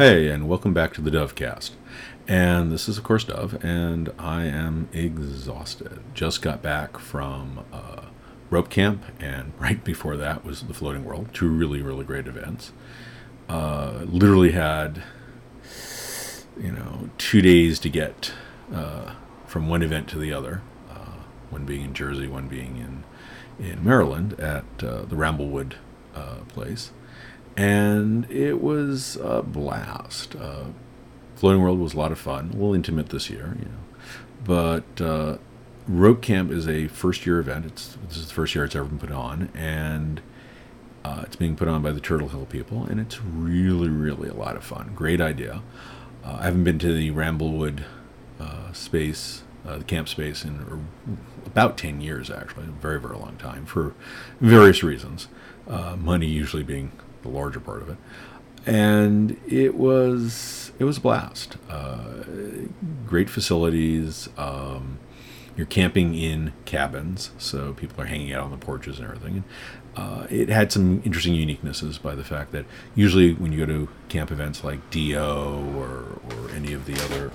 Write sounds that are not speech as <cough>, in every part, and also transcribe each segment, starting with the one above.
Hey, and welcome back to the Dovecast. And this is, of course, Dove, and I am exhausted. Just got back from uh, rope camp, and <laughs> right before that was the Floating World. Two really, really great events. Uh, literally had, you know, two days to get uh, from one event to the other. Uh, one being in Jersey, one being in in Maryland at uh, the Ramblewood uh, place and it was a blast. Uh, Floating World was a lot of fun, a little intimate this year, you know, but uh, Rope Camp is a first year event. It's this is the first year it's ever been put on, and uh, it's being put on by the Turtle Hill people, and it's really, really a lot of fun. Great idea. Uh, I haven't been to the Ramblewood uh, space, uh, the camp space, in about ten years, actually, a very, very long time for various reasons. money usually being the larger part of it, and it was it was a blast. Uh, great facilities. Um, you're camping in cabins, so people are hanging out on the porches and everything. And, uh, it had some interesting uniquenesses by the fact that usually when you go to camp events like Do or or any of the other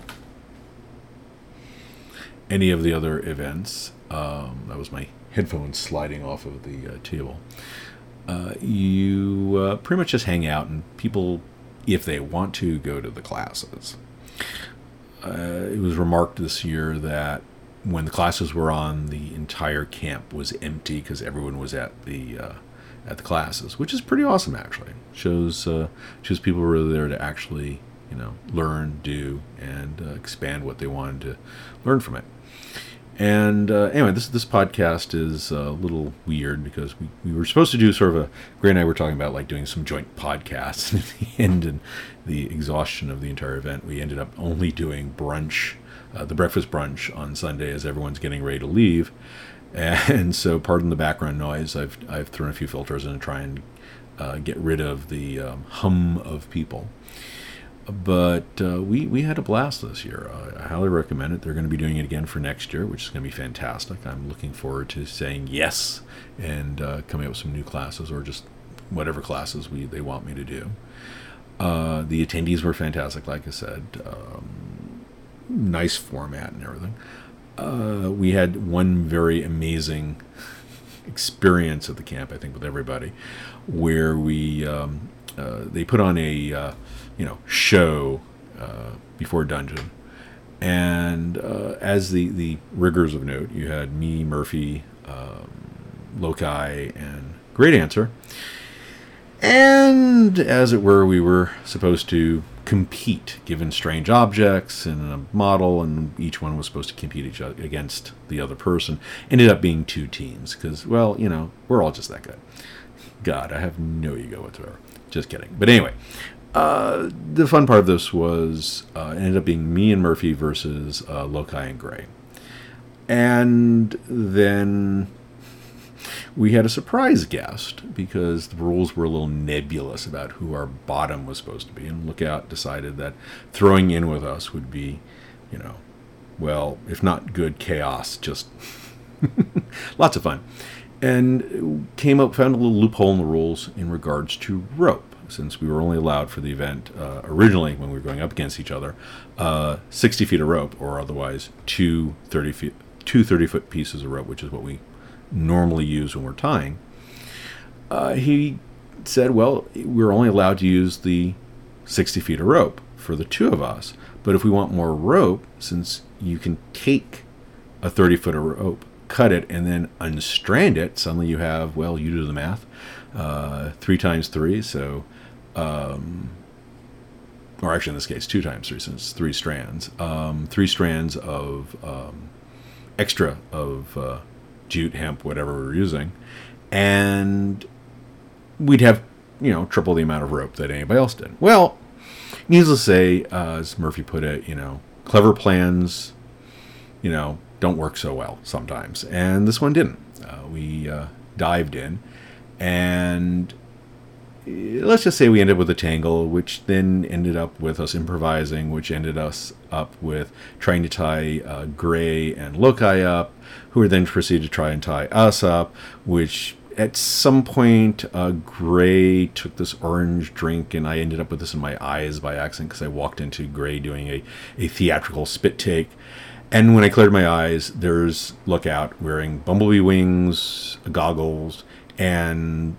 any of the other events, um, that was my headphones sliding off of the uh, table uh, you uh, pretty much just hang out, and people, if they want to, go to the classes. Uh, it was remarked this year that when the classes were on, the entire camp was empty because everyone was at the uh, at the classes, which is pretty awesome. Actually, shows uh, shows people were really there to actually you know learn, do, and expand what they wanted to learn from it. And uh, anyway, this this podcast is a little weird because we, we were supposed to do sort of a Gray and I were talking about like doing some joint podcasts. <laughs> And at the end and the exhaustion of the entire event, we ended up only doing brunch, uh, the breakfast brunch on Sunday as everyone's getting ready to leave. <laughs> And so, pardon the background noise. I've I've thrown a few filters in to try and uh, get rid of the um, hum of people but uh, we we had a blast this year. Uh, I highly recommend it. They're going to be doing it again for next year, which is going to be fantastic. I'm looking forward to saying yes and uh, coming up with some new classes or just whatever classes we they want me to do. Uh, the attendees were fantastic, like I said. Um, nice format and everything. Uh, we had one very amazing experience at the camp, I think, with everybody, where we um, uh, they put on a you know show uh, before dungeon. And uh, as the the riggers of note you had me murphy um, lokai and Graydancer. And as it were we were supposed to compete given strange objects and a model and each one was supposed to compete each other against the other person. Ended up being two teams because well you know we're all just that good. God i have no ego whatsoever. Just kidding. But anyway uh, the fun part of this was uh, ended up being me and Murphy versus uh, Lokai and Gray. And then we had a surprise guest because the rules were a little nebulous about who our bottom was supposed to be. And Lookout decided that throwing in with us would be, you know, well, if not good chaos, just <laughs> lots of fun. And came up, found a little loophole in the rules in regards to rope since we were only allowed for the event uh, originally when we were going up against each other, uh, 60 feet of rope, or otherwise two 30 feet, two 30 foot pieces of rope, which is what we normally use when we're tying. Uh, he said, well, we're only allowed to use the 60 feet of rope for the two of us. But if we want more rope, since you can take a 30 foot of rope, cut it, and then unstrand it, suddenly you have, well, you do the math, uh, three times three, so um, or actually in this case, two times three, since three strands, um, three strands of um, extra of uh, jute, hemp, whatever we're using, and we'd have you know triple the amount of rope that anybody else did. Well, needless to say, uh, as Murphy put it, you know, clever plans, you know, don't work so well sometimes, and this one didn't. Uh, we uh, dived in, and let's just say we ended up with a tangle, which then ended up with us improvising, which ended us up with trying to tie uh, Gray and Lokai up, who then proceeded to try and tie us up, which at some point, uh, Gray took this orange drink, and I ended up with this in my eyes by accident because I walked into Gray doing a, a theatrical spit take. And when I cleared my eyes, there's Lookout wearing bumblebee wings, goggles, and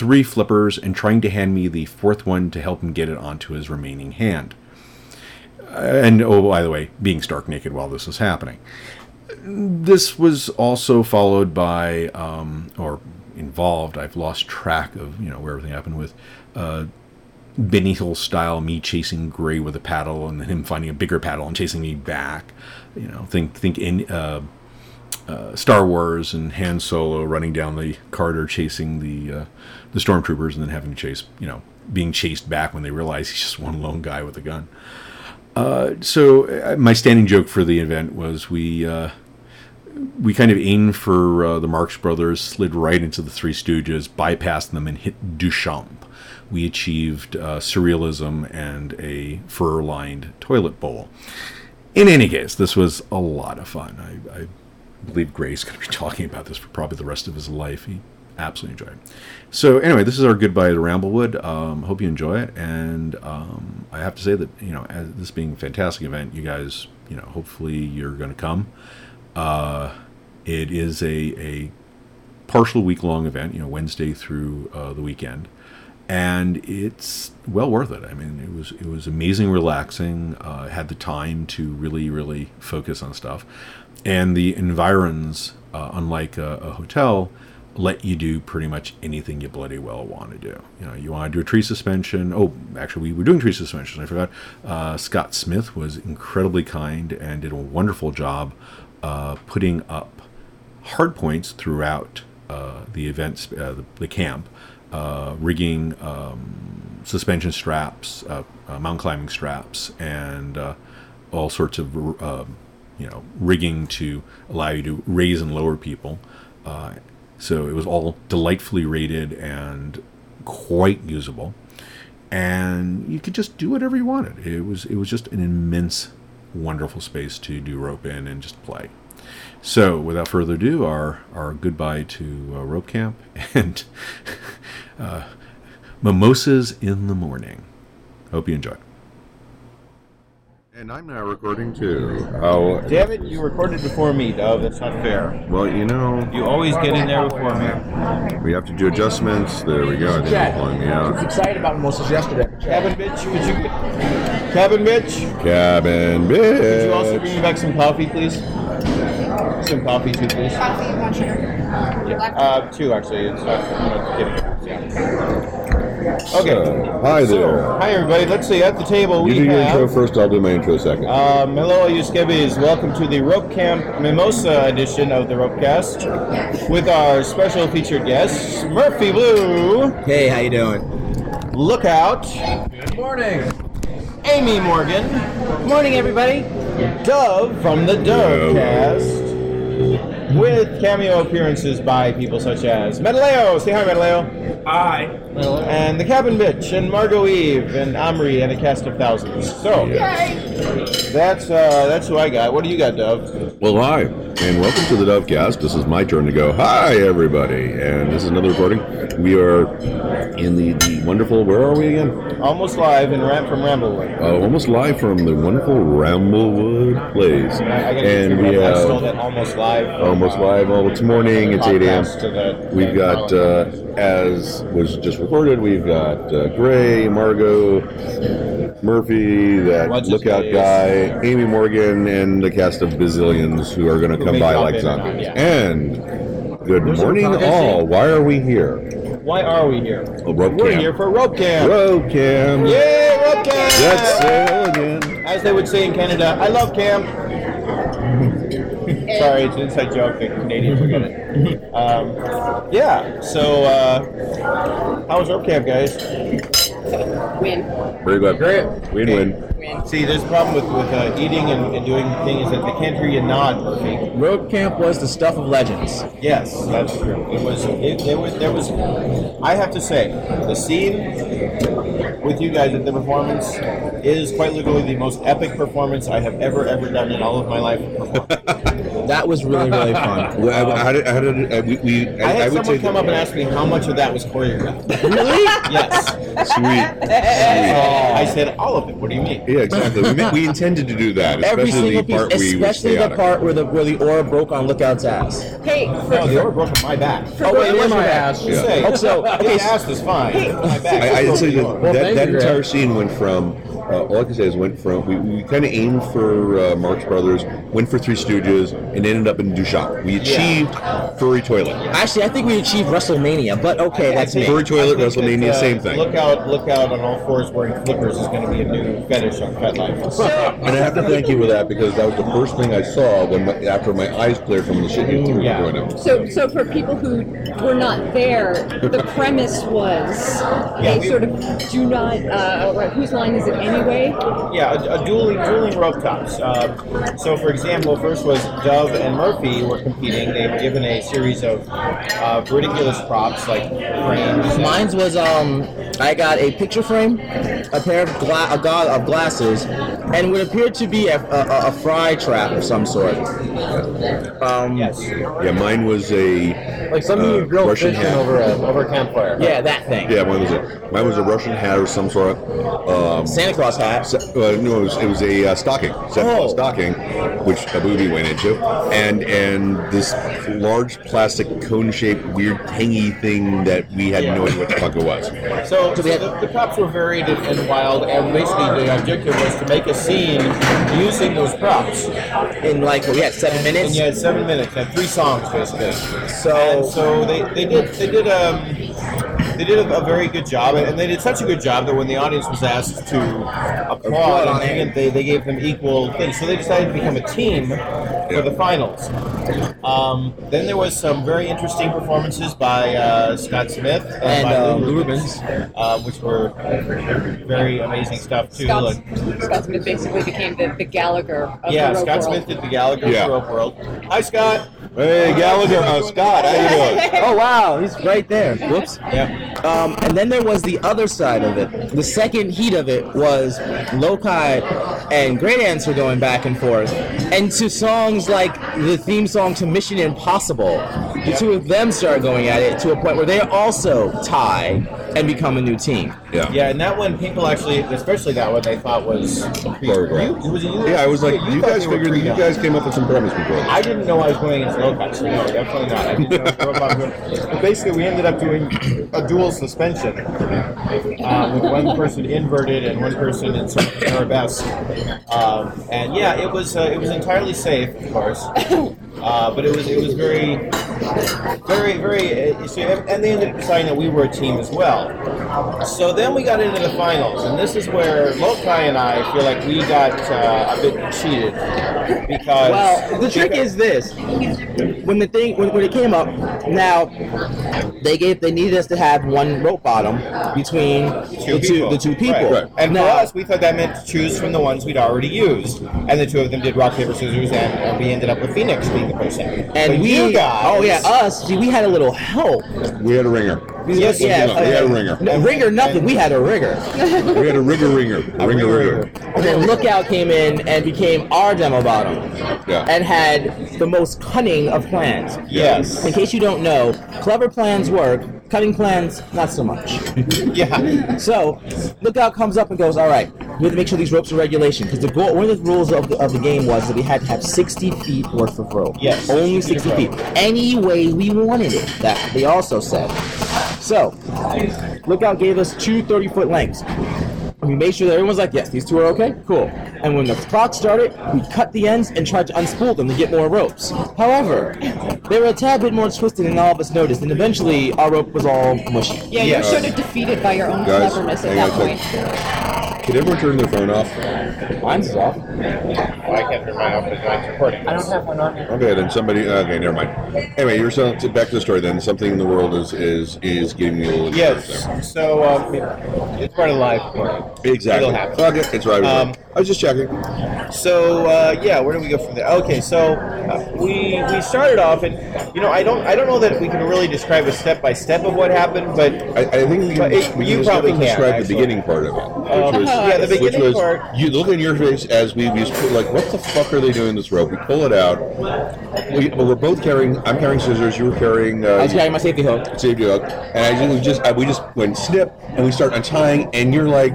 three flippers, and trying to hand me the fourth one to help him get it onto his remaining hand. And oh, by the way, being stark naked while this was happening this was also followed by, um, or involved, I've lost track of, you know, where everything happened with uh, Benny style, me chasing Gray with a paddle and him finding a bigger paddle and chasing me back. You know, think think in uh, uh, Star Wars and Han Solo running down the corridor chasing the uh, the stormtroopers and then having to chase, you know, being chased back when they realize he's just one lone guy with a gun. Uh, so uh, my standing joke for the event was we uh, we kind of aimed for the Marx Brothers, slid right into the Three Stooges, bypassed them, and hit Duchamp. We achieved surrealism and a fur-lined toilet bowl. In any case, this was a lot of fun. I, I believe Gray's going to be <laughs> talking about this for probably the rest of his life. He absolutely enjoyed it. So anyway, this is our goodbye to Ramblewood. Um, hope you enjoy it, and um, I have to say that you know, as this being a fantastic event, you guys, you know, hopefully you're going to come. Uh, it is a, a partial week long event, you know, Wednesday through uh, the weekend, and it's well worth it. I mean, it was it was amazing, relaxing. Uh, had the time to really really focus on stuff, and the environs, uh, unlike a, a, hotel, let you do pretty much anything you bloody well want to do. You know, you want to do a tree suspension. Oh, actually, we were doing tree suspensions. I forgot. Uh, Scott Smith was incredibly kind and did a wonderful job uh, putting up hard points throughout uh, the events, uh, the, the, camp, uh, rigging um, suspension straps, mountain climbing straps, and all sorts of you know rigging to allow you to raise and lower people. so it was all delightfully rated and quite usable, and you could just do whatever you wanted. It was it was just an immense wonderful space to do rope in and just play. So, without further ado, our, our goodbye to uh, Rope Camp <laughs> and uh, mimosas in the morning. Hope you enjoy. And I'm now recording too. Oh, Damn it, you recorded before me, Dove. That's not fair. Well, you know. You always get in there before me. We have to do adjustments. There we go. I think Chad, pulling me out. I was excited about mimosas yesterday. Cabin bitch, would you Cabin bitch? Cabin bitch. Could you also bring me back some coffee, please? Some coffee too, please. Coffee, one sugar. Yeah. Uh, two actually. It's not, I'm not kidding. Yeah. Okay. So, hi So, there. hi everybody. Let's see. At the table we you do your have. intro first. I'll do my intro second. Um, hello, you skibbies. Welcome to the Rope Camp Mimosa edition of the Ropecast with our special featured guests, Murphy Blue, Hey, how you doing? Lookout, Good morning. Amy Morgan, Good morning, everybody. Dove from the Dovecast, with cameo appearances by people such as Metaleo. Say hi, Metaleo. Hi. And the Cabin Bitch, and Margot Eve, and Omri, and a cast of thousands. So, that's uh, that's who I got. What do you got, Dove? Well, hi, and welcome to the Dovecast. This is my turn to go. Hi, everybody, and this is another recording. We are in the, the wonderful. Where are we again? Almost live in Ram from Ramblewood. Uh, almost live from the wonderful Ramblewood place, I, I and we have that almost live. almost uh, live. Well, it's morning. It's eight a.m. podcast to the- We've got, uh, as was just recorded, we've got uh, Gray, Margot, Murphy, that lookout guy, Amy Morgan, and the cast of bazillions who are going to come by like zombies. yeah. And good There's morning, all. Why are we here? Why are we here? Oh, rope We're camp. here for rope camp. Rope camp. Yay, rope camp! Let's sail again. As they would say in Canada, I love camp. Sorry, it's an inside joke. The Canadians will get it. Um, yeah. So, uh, how was rope camp, guys? Win. Very good. Great. Win, win win. Win. See, there's a problem with, with uh, eating and, and doing things that they can't hear you nod, Murphy. Rope camp was the stuff of legends. Yes, that's true. It was. It, there was. There was. I have to say, the scene with you guys at the performance is quite literally the most epic performance I have ever ever done in all of my life. <laughs> That was really really fun. <laughs> Well, I- how did, how did uh, we, we I, I had I would say someone come that- up and ask me how much of that was choreographed. Really? <laughs> yes. Sweet. I said all of it. What do you mean? Yeah, exactly. We, we intended to do that, Every especially single the piece, part where he was especially the chaotic. part where the where the aura broke on Lookout's ass. Hey, No, for, they were broken my back. Oh wait, it was your ass. Yeah. say, Oh, so- okay, his so- ass was fine. but My back. I, I'd say broken. that, that, thank that you, Greg. entire scene went from uh, all I can say is went from we, we kind of aimed for uh, Marx Brothers, went for Three Stooges, and ended up in Duchamp. We achieved furry toilet. Actually, I think we achieved WrestleMania, but okay, that's me. Furry toilet, I think that, WrestleMania, uh, same thing. Look out! Look out! On all fours wearing flippers is going to be a new fetish on FetLife. And I have to thank you for that because that was the first thing I saw when my, after my eyes cleared from the shit you threw Yeah. yeah. him. so, so for people who were not there, the premise was Yeah, they we- sort of do not. Uh, or whose line is it anyway? Yeah, a, a dueling, dueling rope tops. Uh, so, for example, first was Dove and Murphy were competing. They were given a series of uh, ridiculous props like frames. Mine's was um, I got a picture frame, a pair of, gla- a god of glasses, and what appeared to be a, a, a fry trap of some sort. Um, Yes. Yeah, mine was a Like something uh, you grill Russian fish in hat. over a over a campfire. Yeah, that thing. Yeah, mine was a mine was a Russian hat or some sort. Um, Santa Claus hat. Se- uh, no, it was, it was a uh, stocking, Santa Claus Oh. stocking, which a booby went into, and and this large plastic cone-shaped, weird, tangy thing that we had no idea what the fuck it was. So, so had- the, the props were varied and, and wild, and basically the objective was to make a scene using those props. In like, we had seven minutes. And you had seven minutes, had three songs basically. So- and so they, they did they did um they did a, a very good job, and they did such a good job that when the audience was asked to applaud, and they, they gave them equal things. So they decided to become a team for the finals. Um, then there was some very interesting performances by uh, Scott Smith and, And, by uh, Lou Lou Rubens, uh, which were very amazing stuff too. Scott, Like- Scott Smith basically became the, the Gallagher of yeah, the rope Scott world. Smith did the Gallagher Yeah. Rope World. Hi, Scott. Hey, Gallagher, uh, Scott, how you doing? <laughs> Oh wow, he's right there. Whoops. Yeah. Um, and then there was the other side of it. The second heat of it was Lokai and Graydancer going back and forth. And to songs like the theme song to Mission Impossible, the two of them start going at it to a point where they also tie and become a new team. Yeah. Yeah, and that one people actually, especially that one, they thought was Choreographed. You, was it you? Yeah, I was like, you thought guys figured that you guys came up with some premise before. I didn't know I was going against Lokai, so no, definitely not. I didn't know it was Robot But basically, we ended up doing a dual suspension uh, with one person inverted and one person in sort of arabesque. Um, and yeah, it was uh, it was entirely safe, of course. Uh, but it was it was very, very, very. So, and they ended up deciding that we were a team as well. So then we got into the finals, and this is where Lokai and I feel like we got uh, a bit cheated because Well, the trick is this: when the thing when, when it came up, now they gave they needed us to have one rope bottom between two the two people. the two people. Right. And now, for us, we thought that meant to choose from the ones we'd already used, and the two of them did rock paper scissors, and, and we ended up with Phoenix being the person. and But we you guys, oh yeah us see we had a little help. We had a ringer. Yes, yeah, we had a ringer. No, ringer nothing. We had a ringer. We had a rigger ringer. A ringer ringer. And then Lookout came in and became our demo bottom. Yeah. And had the most cunning of plans. Yes. In case you don't know, clever plans work, cunning plans not so much. <laughs> yeah. So, Lookout comes up and goes, all right, we have to make sure these ropes are regulation. Because the goal, one of the rules of the, of the game was that we had to have 60 feet worth of rope. Yes, Only 60 60 feet feet. Any way we wanted it. That they also said. So, Lookout gave us two 30 foot lengths. We made sure that everyone's like, yes, these two are okay, cool. And when the clock started, we cut the ends and tried to unspool them to get more ropes. However, they were a tad bit more twisted than all of us noticed, and eventually our rope was all mushy. Yeah, you're sort of defeated by your own Guys, cleverness at that on a point. sec. Can everyone turn their phone off? Mine's is off. Well, I can't turn mine off because mine's recording. I don't have one on. Okay, then somebody. Okay, never mind. Anyway, you're so back to the story. Then something in the world is is is giving me a little. Yes. So um, it's part of life. Exactly. It'll happen. Fuck it. It's right. Um, I was just checking. So uh, yeah, where do we go from there? Okay, so uh, we we started off, and you know, I don't I don't know that we can really describe a step by step of what happened, but I, I think we can, it- we you just probably can, describe actually. the beginning part of it. um, which was, yeah, the which beginning was part. you look in your face as we we like, what the fuck are they doing this rope? We pull it out. We, well, we're both carrying. I'm carrying scissors. You were carrying. Uh, I was carrying my safety hook. safety hook, and I just, we just I, we just went snip, and we start untying, and you're like,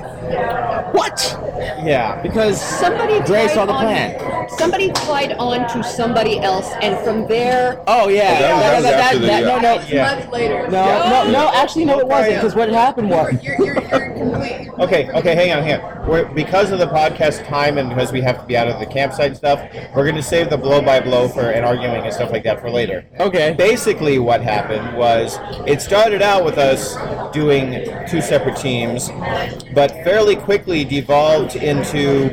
what? Yeah, Because Somebody Dre saw the on- plan. Somebody tied on to somebody else, and from there, Oh yeah, that was- that was after the, that- uh, no, no, Yeah. Months later. no, no, no. Actually, no, it wasn't. Because what happened was You're, you're, you're complete. Okay, okay, hang on, hang on. We're, because of the podcast time and because we have to be out of the campsite and stuff, we're going to save the blow by blow for and arguing and stuff like that for later. Okay. Basically, what happened was it started out with us doing two separate teams, but fairly quickly devolved into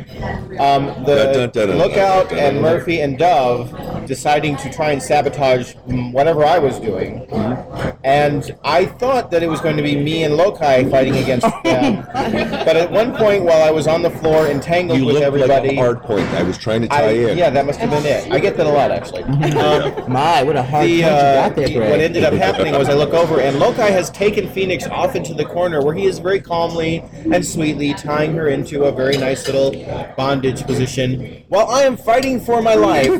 um, the Lookout dun, dun, and. Murphy and Dove deciding to try and sabotage whatever I was doing. And I thought that it was going to be me and Lokai fighting against <laughs> them. <laughs> but at one point, while I was on the floor entangled You with look like everybody, a hard point. I was trying to tie I, in. yeah, that must have been it. I get that a lot, actually. <laughs> Um, my what a hard the, punch you uh, got there, the- Greg. what ended up happening was I look over and Lokai has taken Phoenix off into the corner where he is very calmly and sweetly tying her into a very nice little bondage position while I am fighting for my life,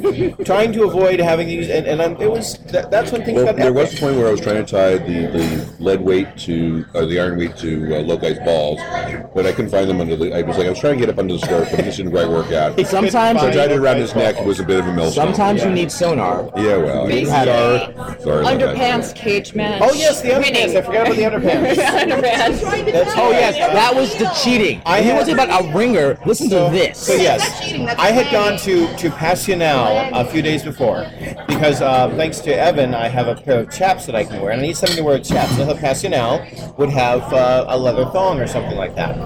trying to avoid having these. And, and I'm, it was that, that's when things Well, got there was a point where I was trying to tie the, the lead weight to, or the iron weight to uh, Lokai's balls, but I couldn't find them under the. I was like, I was trying to get up under the skirt, but it just didn't quite work out. <laughs> So Sometimes, I tied it around his neck. It was a bit of a millstone. sometimes you need sonar. Yeah, well, I Basically, sorry, sorry about that. underpants cage match. Oh yes, the underpants. Winning. I forgot about the underpants. <laughs> underpants. That's Oh yes, that was the cheating. I I had- wasn't about a ringer. Listen So, to this. so yes, That's cheating, that's I had gone to to Passional a few days before because uh, thanks to Evan, I have a pair of chaps that I can wear, and I need something to wear with chaps. So Passional would have uh, a leather thong or something like that.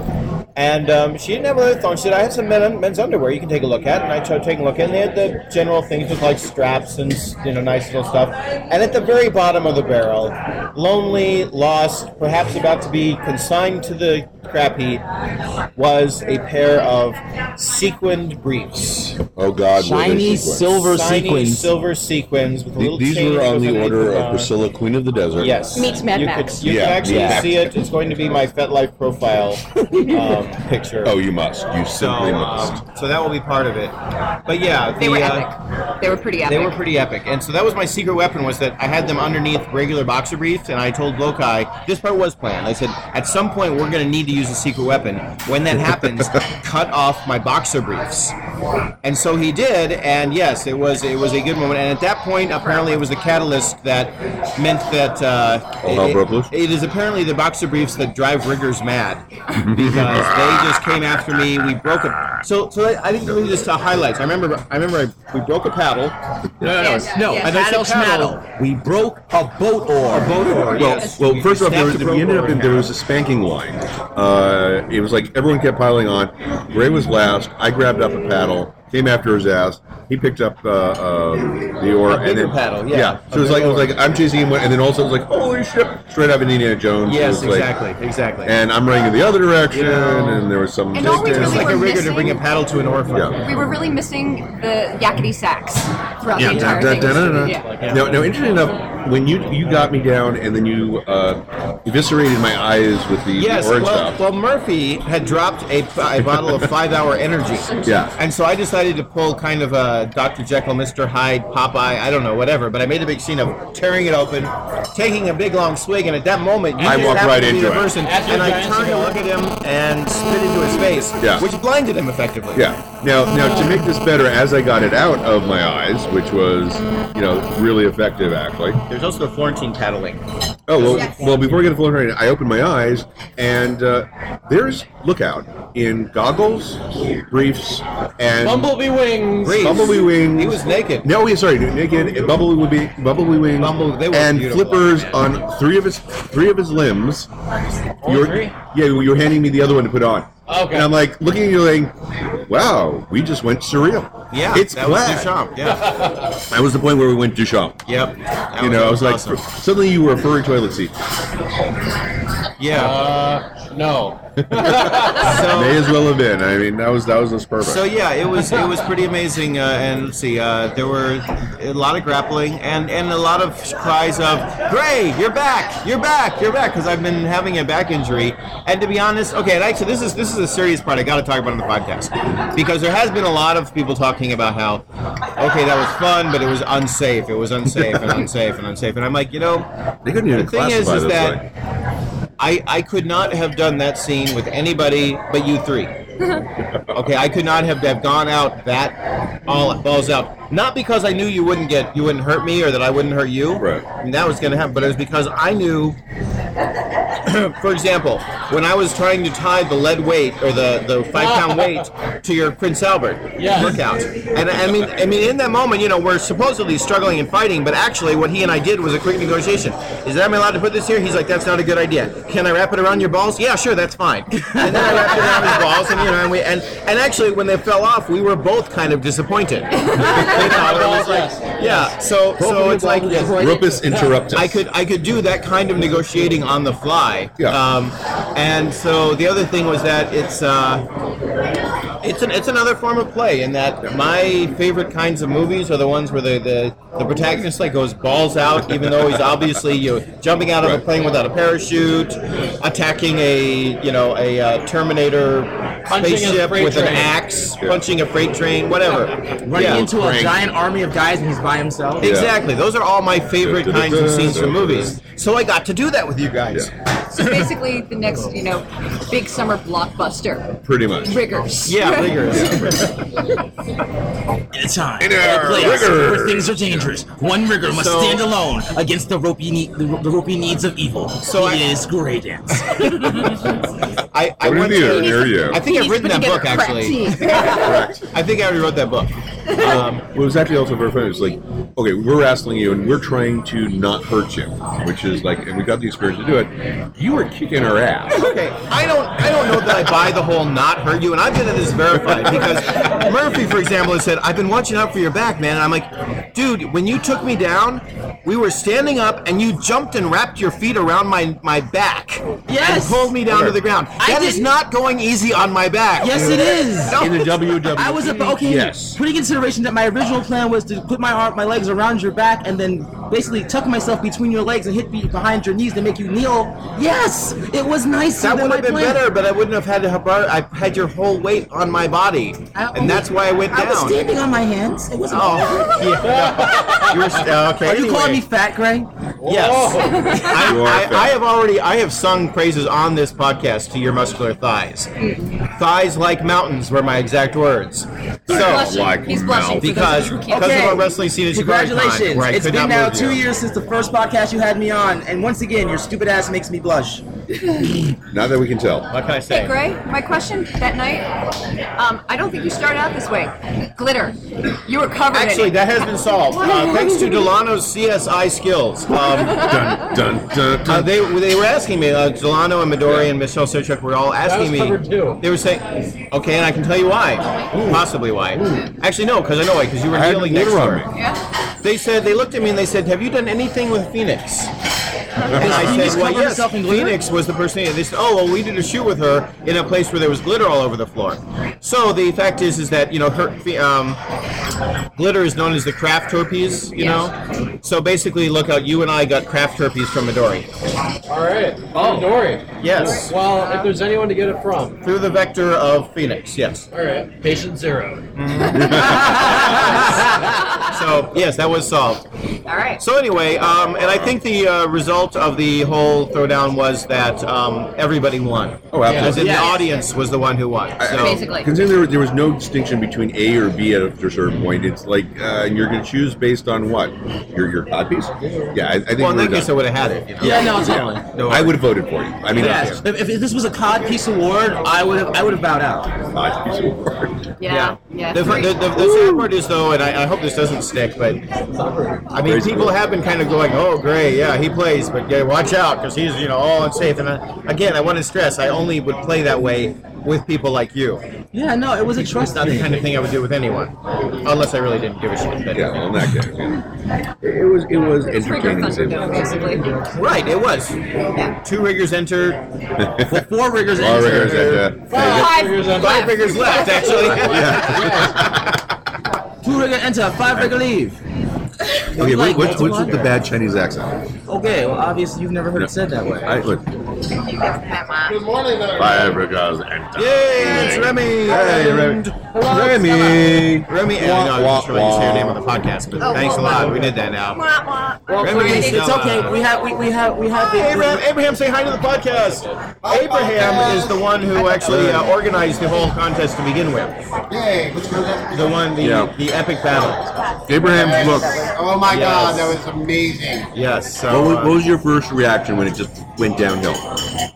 And um, she didn't have a thong. She said, "I have some men, men's underwear you can take a look at." And I tried taking a look, and they had the general things with like straps and you know nice little stuff. And at the very bottom of the barrel, lonely, lost, perhaps about to be consigned to the crap heap, was a pair of sequined briefs. Oh God, were Shiny sequins. silver Shiny sequins. silver sequins with a little These were on the order of thong. Priscilla, Queen of the Desert. Yes. Meets Mad you Max. Could, you Yeah, can actually yeah. see it. It's going to be my FetLife profile um, <laughs> picture. Oh, you must. You so, simply must. um, so that will be part of it. But yeah, They the, were uh, epic. They were pretty epic. They were pretty epic, and so that was my secret weapon. Was that I had them underneath regular boxer briefs, and I told Lokai this part was planned. I said at some point we're going to need to use a secret weapon. When that happens, <laughs> cut off my boxer briefs. And so he did, and yes, it was it was a good moment. And at that point, apparently, it was the catalyst that meant that uh, All it- broke it is apparently the boxer briefs that drive riggers mad <laughs> because they just came after me. We broke it. So, so I I didn't really just uh, highlights. I remember, I remember, I, we broke a paddle. No, no, no, Yes, no. yes. And I paddle. We broke a boat oar. A boat oar. Well, yes. well, first off, there was, we ended up in there was a spanking line. Uh, Uh, it was like everyone kept piling on. Ray was last. I grabbed up a paddle, came after his ass. He picked up uh, uh, the oar A and then paddle, yeah. So it was A like it was like I'm chasing him, and then also it was like holy shit, straight up in Indiana Jones. It Yes, was like- exactly, exactly. and I'm running in the other direction, You know. and there was some. And all we really like a were rigger to bring a missing- paddle to an oar. Yeah. We were really missing the yakety sax throughout Yeah, the entire da- thing. da- da- da- da. Yeah. Now, now, interesting enough, when you you got me down and then you uh, eviscerated my eyes with the, Yes, the orange well, stuff. well, Murphy had dropped a, a bottle of Five Hour Energy. <laughs> Yeah. And so I decided to pull kind of a Dr. Jekyll, Mr. Hyde, Popeye, I don't know, whatever. But I made a big scene of tearing it open, taking a big long swig, and at that moment, you I just walked happened right to be into the it. person, After and I giant turned to cigar. look at him and spit into his face, Yeah. which blinded him effectively. Yeah. Now, now to make this better, as I got it out of my eyes, which was, you know, really effective, actually. There's also the Florentine paddling. Oh well, Yes. well. Before I get to Florentine, I opened my eyes, and uh, there's lookout in goggles, briefs, and Bumblebee wings. Briefs. bumblebee wings. He was naked. No, yeah, sorry, naked, bumblebee, bumblebee wings, Bumble- they were and beautiful. flippers on three of his three of his limbs. You're, three? Yeah, you're handing me the other one to put on. Okay. And I'm like looking at you, like, wow, we just went surreal. Yeah, it's that glad. Duchamp. Yeah. <laughs> That was the point where we went Duchamp. Yep. That You know, I was like, suddenly you were referring toilet seat. Yeah. Uh, no. <laughs> So, May as well have been. I mean, that was that was just perfect. So yeah, it was it was pretty amazing. Uh, and let's see, uh, there were a lot of grappling and and a lot of cries of "Gray, you're back, you're back, you're back," because I've been having a back injury. And to be honest, okay, and actually this is this is a serious part I got to talk about on the podcast because there has been a lot of people talking about how okay that was fun, but it was unsafe. It was unsafe and unsafe and unsafe. And I'm like, you know, they couldn't even the thing is, classify is this that thing. I, I could not have done that scene with anybody but you three. <laughs> okay, I could not have, have gone out that all balls out. Not because I knew you wouldn't get you wouldn't hurt me or that I wouldn't hurt you. Right. And that was gonna happen, but it was because I knew <coughs> for example, when I was trying to tie the lead weight or the, the five pound <laughs> weight to your Prince Albert Yes. workout, and I mean, I mean, in that moment, you know, we're supposedly struggling and fighting, but actually, what he and I did was a quick negotiation. Is that am I allowed to put this here? He's like, that's not a good idea. Can I wrap it around your balls? Yeah, sure, that's fine. <laughs> And then I wrapped it around his balls, and you know, and we and and actually, when they fell off, we were both kind of disappointed. <laughs> you know, it was like, yeah. So so it's like. Rupus interrupted. I could I could do that kind of negotiating on the fly. Yeah. Um, and so the other thing was that it's uh, it's an it's another form of play in that my favorite kinds of movies are the ones where the the, the protagonist like goes balls out even though he's obviously you know, jumping out of a plane without a parachute, attacking a you know a uh, Terminator Punching a spaceship freight with an train. axe, punching a freight train, whatever. Running Yeah. into a Frank. giant army of guys and he's by himself. Exactly. Those are all my favorite kinds of scenes from movies. So I got to do that with you guys. So basically, the next, you know, big summer blockbuster, Pretty much. Riggers. Yeah, <laughs> rigorous. In a time, In a place rigor. where things are dangerous, one rigger must So- stand alone against the ropey, ne- the, the ropey needs of evil. So he I- is Grey Dance. <laughs> I, I What went is to, the near you? I think I've written that book together a crack actually. Correct. <laughs> I think I already wrote that book. Um, Well, it was actually also very funny. It was like, okay, we're wrestling you, and we're trying to not hurt you, which is like, and we got the experience to do it. You were kicking our ass. <laughs> okay, I don't I don't know that I buy the whole not hurt you, and I've been at this verified because Murphy, for example, has said I've been watching out for your back, man, and I'm like, dude, when you took me down, we were standing up, and you jumped and wrapped your feet around my my back Yes. and pulled me down to the ground. I That is didn't- going easy on my back. yes, it is. No. In the WWE. I was about okay. Yes. Putting consideration that my original plan was to put my arm, my legs around your back, and then basically tuck myself between your legs and hit me behind your knees to make you kneel. Yes, it was nice. That would have been better, but I wouldn't have had to have brought. I had your whole weight on my body, and that's why I went down. I was standing on my hands. It wasn't. Oh, <laughs> yeah. You were st- uh, okay. Are you calling me fat, Gray? Yes. <laughs> I, I. I have already. I have sung praises on this podcast to your muscular thighs. Thighs like mountains were my exact words. He's So, blushing. like He's blushing because True because Cancer. of our wrestling scene at Shibari Con, Congratulations! where I It's could been not now two you. years since the first podcast you had me on, and once again, your stupid ass makes me blush. Not that we can tell. What can I say? Hey, Gray, my question that night, um, I don't think you started out this way. Glitter. You were covered Actually, in it. that has been solved uh, thanks to <laughs> Delano's CSI skills. Um, Dun, dun, dun, Uh, they they were asking me. Uh, Delano and Midori and Michelle Serchuk were all asking me. covered too. They were saying, "Okay," and I can tell you why. Possibly why. Actually, no, because I know why. Because you were I had kneeling next to her. me. yeah. They said they looked at me and they said, "Have you done anything with Phoenix?" And I said, "Well, cover yes." herself in glitter? Phoenix was the person. They said, "Oh, well, we did a shoot with her in a place where there was glitter all over the floor." So the fact is, is that you know her um, glitter is known as the craft herpes. You know, so basically, look out. You and I got craft herpes from Midori. All right. Oh, Dory. Yes. Well, if there's anyone to get it from, Through the vector of Phoenix, yes. all right. Patient zero. <laughs> So yes, that was solved. All right. So anyway, um, and I think the uh, result of the whole throwdown was that um, everybody won. Oh, absolutely. As in Yeah. the audience was the one who won. So Basically. Considering there, there was no distinction between A or B at a certain point, it's like uh, you're going to choose based on what your your codpiece. Yeah, I, I think well, in we're that case, I done. would have had it. You know? Yeah, no, totally. No, I would have voted for you. I mean, Yes. If, if this was a cod piece award, I would have I would have bowed out. codpiece award. Yeah. Yeah. The, the, the, the sad part is though, and I, I hope this doesn't stick, but I mean, people have been kind of going, "Oh, great, yeah, he plays, but yeah, watch out because he's you know all unsafe." And I, again, I want to stress, I only would play that way with people like you. Yeah, no, it was a It's trust not the thing. kind of thing I would do with anyone, unless I really didn't give a shit. Then- Yeah, well, in that case, yeah. it was it was entertaining. to basically. Right, it was. Yeah. Two riggers entered, Well, <laughs> four riggers All entered. riggers and, uh, Five, five riggers left, actually. <laughs> Two rigger enter, five rigger leave. Okay, Like, what's, what's with multiply? the bad Chinese accent? Okay, well, obviously you've never heard it said that way. I, look, five regards and Yay, it's Remy. Hey, Remy. and Remy. Remy, and I know I just really say your name on the podcast, but Oh, thanks a lot. wah. We did that now. Well, Remy please, it's now, okay. uh, We have, we, we have, we have the. Hey, Abraham, Abraham, say hi to the podcast. Abraham is the one who actually uh, organized the whole contest to begin with. Yay! Which one was that? The one, the, Yeah. the epic battle. Abraham's look. Oh my Yes. god, that was amazing. Yes. So What was, uh, what was your first reaction when it just went downhill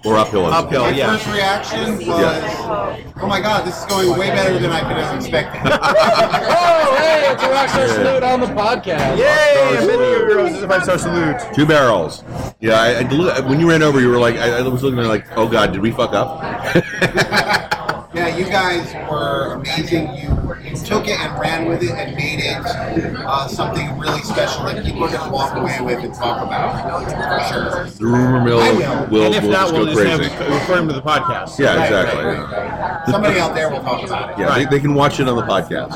or uphill? I Uphill. suppose? My yeah. first reaction was, oh my god, this is going way better than I could have expected. <laughs> Oh, hey, it's a Rockstar Salute on the podcast. Yay! I've been to your girls. This is my social salute. Two barrels. Yeah, I, I, when you ran over, you were like, I, I was looking at like, oh god, did we fuck up? <laughs> yeah, you guys were amazing. You took it and ran with it and made it uh, something really special that people are going to walk away with and talk about. For sure. the rumor mill will, will. and if will not, just we'll go just crazy. have refer him to the podcast. Yeah, Right, exactly. right, yeah. Somebody out there will talk about it. Yeah, they, they can watch it on the podcast.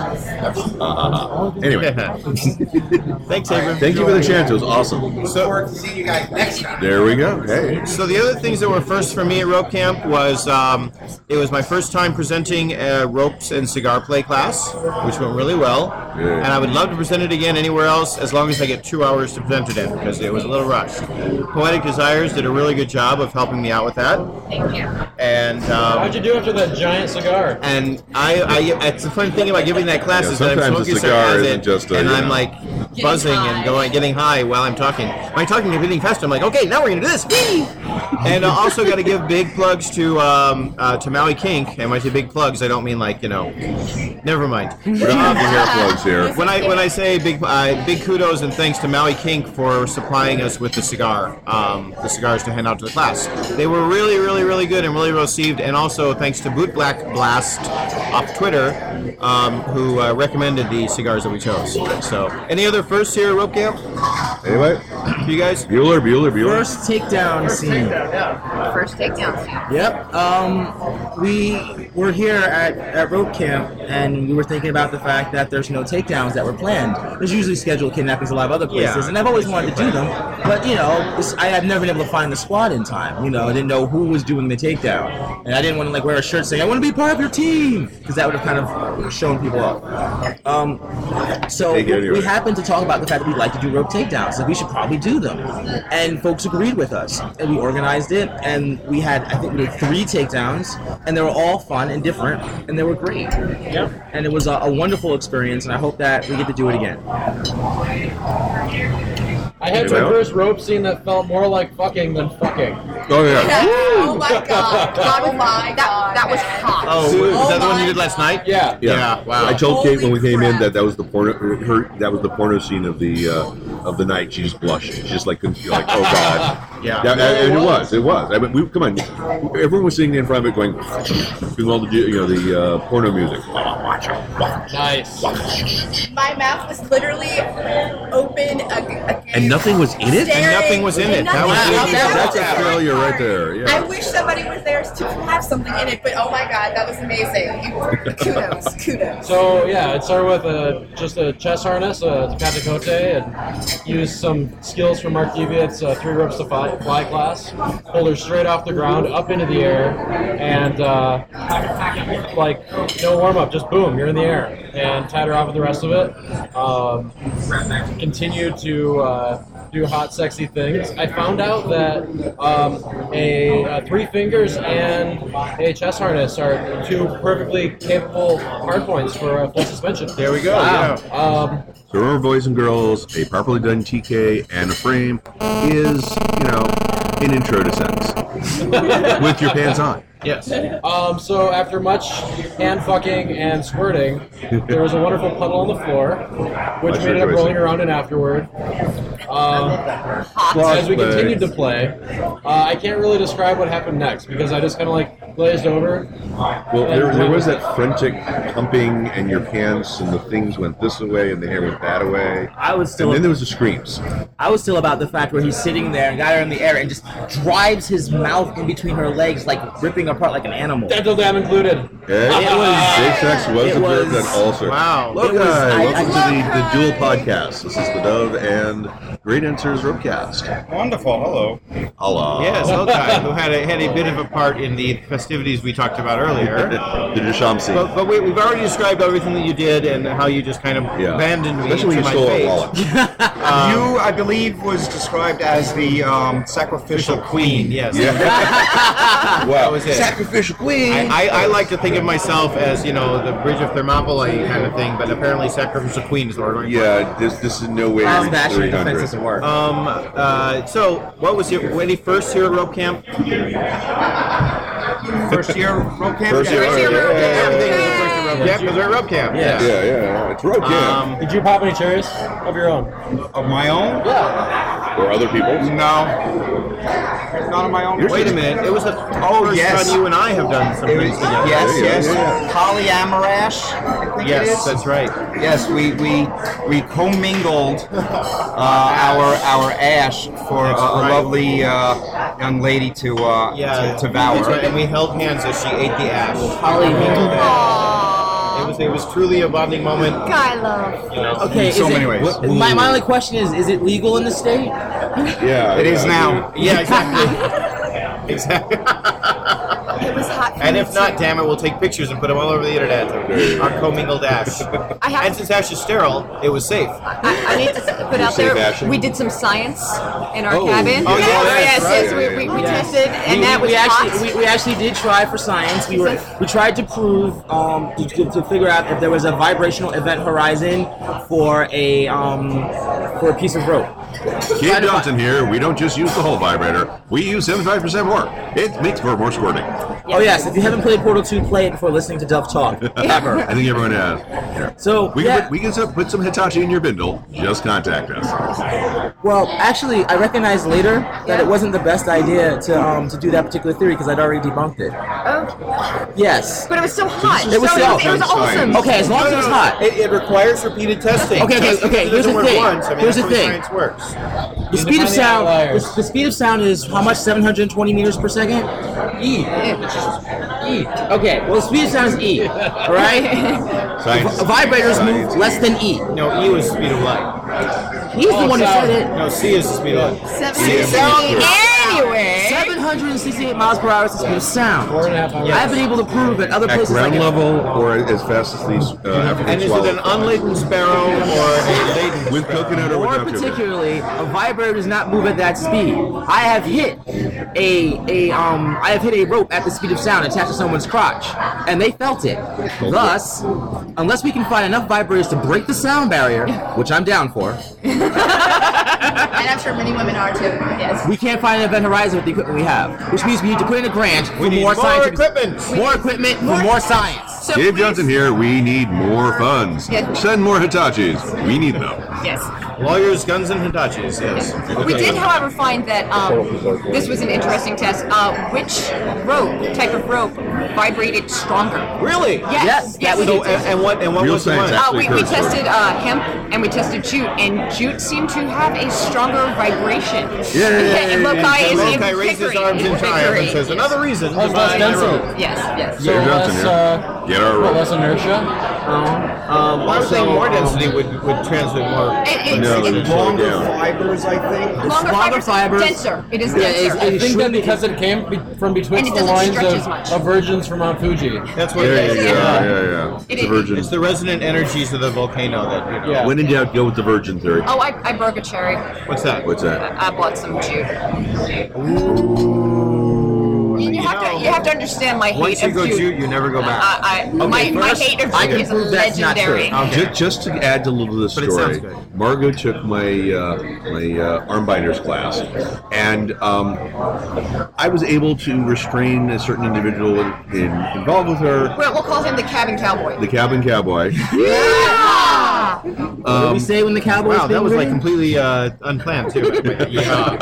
Uh, uh, uh. Anyway, <laughs> Thanks, Abraham. thank you for the chance. It was awesome. Look forward to seeing you guys next time. There we go. Hey. So the other things that were first for me at Rope Camp was um, it was my first time presenting a ropes and cigar play class, which went really well. Yeah. And I would love to present it again anywhere else as long as I get two hours to present it in because it was a little rushed. Poetic Desires did a really good job of helping me out with that. Thank you. And um, How'd you do after that giant cigar? and I, I, it's the fun thing about giving that class Yeah, is that I'm sometimes a smoking cigar some isn't just a, and you I'm know. like buzzing high. and going, getting high while I'm talking. When I'm talking and getting faster, I'm like, okay, now we're gonna do this. And I also got to give big plugs to um, uh, to Maui Kink. And when I say big plugs, I don't mean like you know. Never mind. We're not having hair plugs here. <laughs> When I when I say big uh, big kudos and thanks to Maui Kink for supplying us with the cigar, um, the cigars to hand out to the class. They were really really really good and really well received. And also thanks to Boot Black Blast off Twitter, um, who uh, recommended the cigars that we chose. So any other firsts here at Rope Camp? Anyway, You guys? Bueller, Bueller, Bueller. First takedown scene. First takedown. Scene. Yep. Um, we were here at, at Rope Camp, and we were thinking about the fact that there's no takedowns that were planned. There's usually scheduled kidnappings a lot of other places, Yeah. and I've always wanted to do them, but you know, this, I have never been able to find the squad in time. You know, I didn't know who was doing the takedown, and I didn't want to like wear a shirt saying I want to be part of your team because that would have kind of shown people up. Um, so anyway. we happened to talk about the fact that we'd like to do rope takedowns, that we should probably do them, and folks agreed with us, and we organized it, and we had I think we did three takedowns, and they were all fun and different, and they were great. Yep. And it was a, a wonderful experience, and I hope that we get to do it again. I had my first rope scene that felt more like fucking than fucking. Oh yeah. <laughs> Oh my <laughs> god. Oh my god. That that was hot. Oh, Dude. is that the one Oh you did last night? Yeah. Yeah. Wow. I told Kate when we Holy came in that that was the porno. Her, that was the porno scene of the uh, of the night. She just blushed. She just like couldn't feel like, oh god. Yeah. and, and it was. It was. I mean, we come on. Everyone was sitting in front of it, going, doing all the you know the uh, porno music. Watch it. Watch. Nice. My mouth was literally open. A, And nothing was in it. And nothing was in it. That was Nothing it. in it. That's a failure right there. I wish somebody was there to have something in it, but oh my god, that was amazing. You, kudos, kudos. So yeah, it started with a, just a chest harness, a Takate Kote, and used some skills from Mark Deviat's uh, three ropes to fly, fly class. Pulled her straight off the ground, up into the air, and uh, like no warm up, just boom, you're in the air, and tied her off with the rest of it. Um, continued to uh, do hot, sexy things. I found out that um, a, uh three fingers and a chest harness are two perfectly capable hard points for a full suspension. There we go. Wow. Yeah. Um, So remember, boys and girls, a properly done TK and a frame is, you know, an intro to sex. <laughs> with your pants on. Yes. Um, so after much hand fucking and squirting, there was a wonderful puddle on the floor, which Much we ended up rolling around in afterward. Um, as we continued to play, uh, I can't really describe what happened next because I just kind of like glazed over. Well, there, there was that frantic pumping, and your pants and the things went this way, and the hair went that way. I was still And then there was the screams. I was still about the fact where he's sitting there and got her in the air and just drives his mouth in between her legs, like ripping apart like an animal. Dental dam included. Yeah, It was- safe sex was it observed was- at all circles. Wow. Hello, It was- guys. I- I Welcome to the, the Dual Podcast. This is the Dove and Graydancer's Ropecast. Wonderful. Hello. Hello. Yes, Lokai, who had a, had a bit of a part in the festivities we talked about earlier. the Deshamsi. But, but we, we've already described everything that you did and how you just kind of Yeah. abandoned me Especially when to you my stole our fate. wallet. <laughs> <laughs> you, I believe, was described as the um, sacrificial Queen, yes. <laughs> wow. That was it. Sacrificial queen. I, I, I like to think of myself as, you know, the Bridge of Thermopylae kind of thing, but apparently Sacrificial Queen is what we're going for. yeah, this this is no way to reach Sebastian defense 300. Doesn't work. Um, uh, so, what was your, when he first here at rope camp? first year rope camp. First Yeah. year, yeah, rope camp. Everything first year rope camp because we're rope camp. Yeah. Yeah, yeah, it's road camp. Um, Did you pop any cherries of your own? Of my own? Yeah. Or other people's. No. Not of my own. wait a minute. It was the Oh, first yes. time you and I have done some things together. yes, Yeah, yes. yeah, Polyamarash, I think Yes, is. that's right. Yes, we we we commingled uh, our our ash for a, a lovely uh, young lady to uh, Yeah, to, to vour. That's right. And we held hands as she ate the ash. Holly It was it was truly a bonding moment. Guy love. You know. Okay, so is many it, ways. what- my, my only question is: Is it legal in the state? Yeah, It is yeah, now. Yeah, exactly. <laughs> exactly. <laughs> It was hot. for And me if not, too. damn it, we'll take pictures and put them all over the internet. Our commingled ash. <laughs> I have And since ash is sterile, it was safe. I, I need to <laughs> put out there. action? We did some science in our Oh. cabin. Oh, yeah, yes, that's yes. right. We, we, we Yes. tested, and we, that was we hot. actually we, we actually did try for science. We were we tried to prove um, to, to, to figure out if there was a vibrational event horizon for a um, for a piece of rope. Keith Johnson here. We don't just use the whole vibrator. We use 75% more. It makes for more squirting. Oh yes, if you haven't played Portal 2, play it before listening to Duff talk. <laughs> Ever. I think everyone has. Here. So We can, yeah, put, we can set- put some Hitachi in your bindle. Just contact us. well, actually, I recognized later that it wasn't the best idea to um, to do that particular theory because I'd already debunked it. oh, Yes. but it was so hot. It was so so- it was awesome. Okay, as long as it was hot. It, it requires repeated testing. Okay, okay, Just okay, here's the doesn't thing. Once, I mean, Here's the thing. Works. The speed of sound. The, the speed of sound is how much? 720 meters per second. E. E. Okay. Well, the speed of sound is E. <laughs> All right. Science. Vibrators move less than E. No, E was the speed of light. He's the oh, one who said it. No, C is the speed of light. Seventeen. Anyway. 768 miles per hour is the speed of sound. Four and a half. I've been able to prove at other At places ground like level or as fast as these uh, African And is it swallows. an unladen sparrow or a laden With coconut or More without coconut? particularly, a vibrator does not move at that speed. I have hit a a um I have hit a rope at the speed of sound attached to someone's crotch, and they felt it. Thus, unless we can find enough vibrators to break the sound barrier, which I'm down for, <laughs> and I'm sure many women are too. Yes. we can't find an event horizon with the equipment we have. Which means we need to put in a grant for We need more, more scientific equipment. more equipment for more science. So Dave please- Johnson here. We need more funds. Yeah. Send more Hitachis. We need them. Yes. Lawyers, guns, and Hitachis, yes. We did, however, find that um, this was an interesting test. Uh, which rope, type of rope, vibrated stronger? Really? Yes. Yes, yes. So, and, and what, and what Real was the one? Uh, we, we tested uh, hemp and we tested jute, and jute seemed to have a stronger vibration. Yay! <laughs> and Lokai is And in Lokai raised arms in triumph and victory. says, another reason to How's less buy my density? rope. Yes, yes. So Dave Johnson less, here. uh, Get our what, rope. less inertia. Um, I would think more density would, would transmit more. It, it's, No, it's it's slow Longer down. fibers, I think. longer longer fibers, fibers. denser. It is Yeah, denser. it's- I think should that because it came be, from between And it the doesn't lines stretch of, as much. of virgins from Mount Fuji. That's what There it you is. Yeah. Yeah, yeah. It It's a is- virgin. It's the resonant energies of the volcano that, you know. Yeah. When in doubt, go with the virgin theory. Oh, I, I broke a cherry. What's that? What's that? I bought some jute. And you have to you have to understand my hate Once you of go jute. jute, you never go back. I, I, my, my first, hate of I jute can is prove that's not legendary. true. Ju- Just, to add to a little of the But it sounds story, good. Margot took my uh, my uh, arm binders class, and um, I was able to restrain a certain individual in, in, involved with her, Well, we'll call him the cabin cowboy. the cabin cowboy. Yeah! What did Um, we say when the Cowboys? Wow, that thing was like completely uh, unplanned too. <laughs> yeah.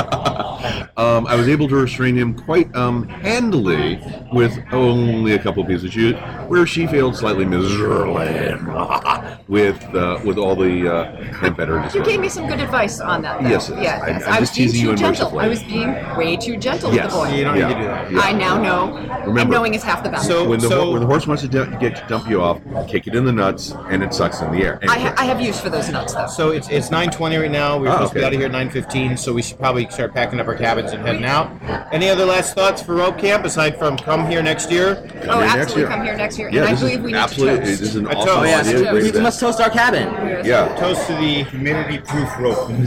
Um, I was able to restrain him quite um, handily with only a couple pieces of shoes, where she failed slightly miserably <laughs> with uh, with all the uh, hemp You gave me some good advice on that. Though. Yes, yes. Yeah, I- yes. I'm I was just being teasing too you gentle. I was being way too gentle with the boy. You don't Yeah. need to do that. Yeah. I now know. and Remember- knowing is half the battle. So- when the so- when the horse wants to dump, get to dump you off, kick it in the nuts, and it sucks in the air. I, ha- I have use for those nuts, though. So it's it's 9:20 right now. We're Oh, supposed to be out of here at 9:15, so we should probably start packing up our cabins and heading out. Any other last thoughts for rope camp aside from come here next year? oh, here absolutely. next year. Come here next year. yeah, and I believe we need absolutely to toast. this is an A awesome toast. Idea. we, Great we event. must toast our cabin. Yeah, Toast to the humidity-proof rope. <laughs> <laughs>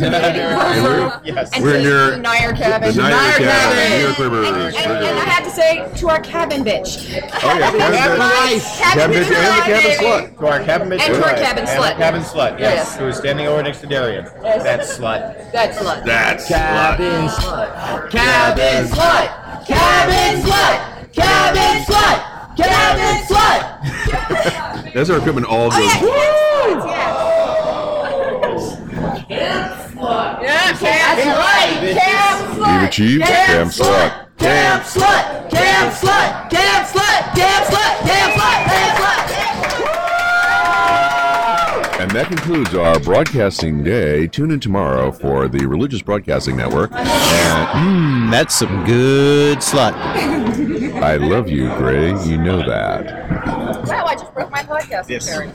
yes. And We're near the Nair cabin. the Nyer Nyer cabin, cabin. New York Riggers. And, and, and I have to say to our cabin bitch. Oh yeah, cabin Cabin bitch. Cabin bitch and the cabin slut. To our cabin bitch. And to our cabin slut. cabin slut. Yes. Yes. Who is standing over next to Darian. That slut. That's slut. That's slut. Cabin slut. Cabin slut. Cabin slut. Cabin slut. Cabin slut. That's our equipment all goes. Oh, yeah, Yeah, that's right. Cam slut. You've achieved Cam Cam slut. Cam slut. Cam slut. Cam slut. Cam slut. Cam slut. Cam slut. And that concludes our broadcasting day. Tune in tomorrow for the Religious Broadcasting Network. And hmm, That's some good slut. I love you, Gray. You know that. Wow, I just broke my podcast. Yes. Karen.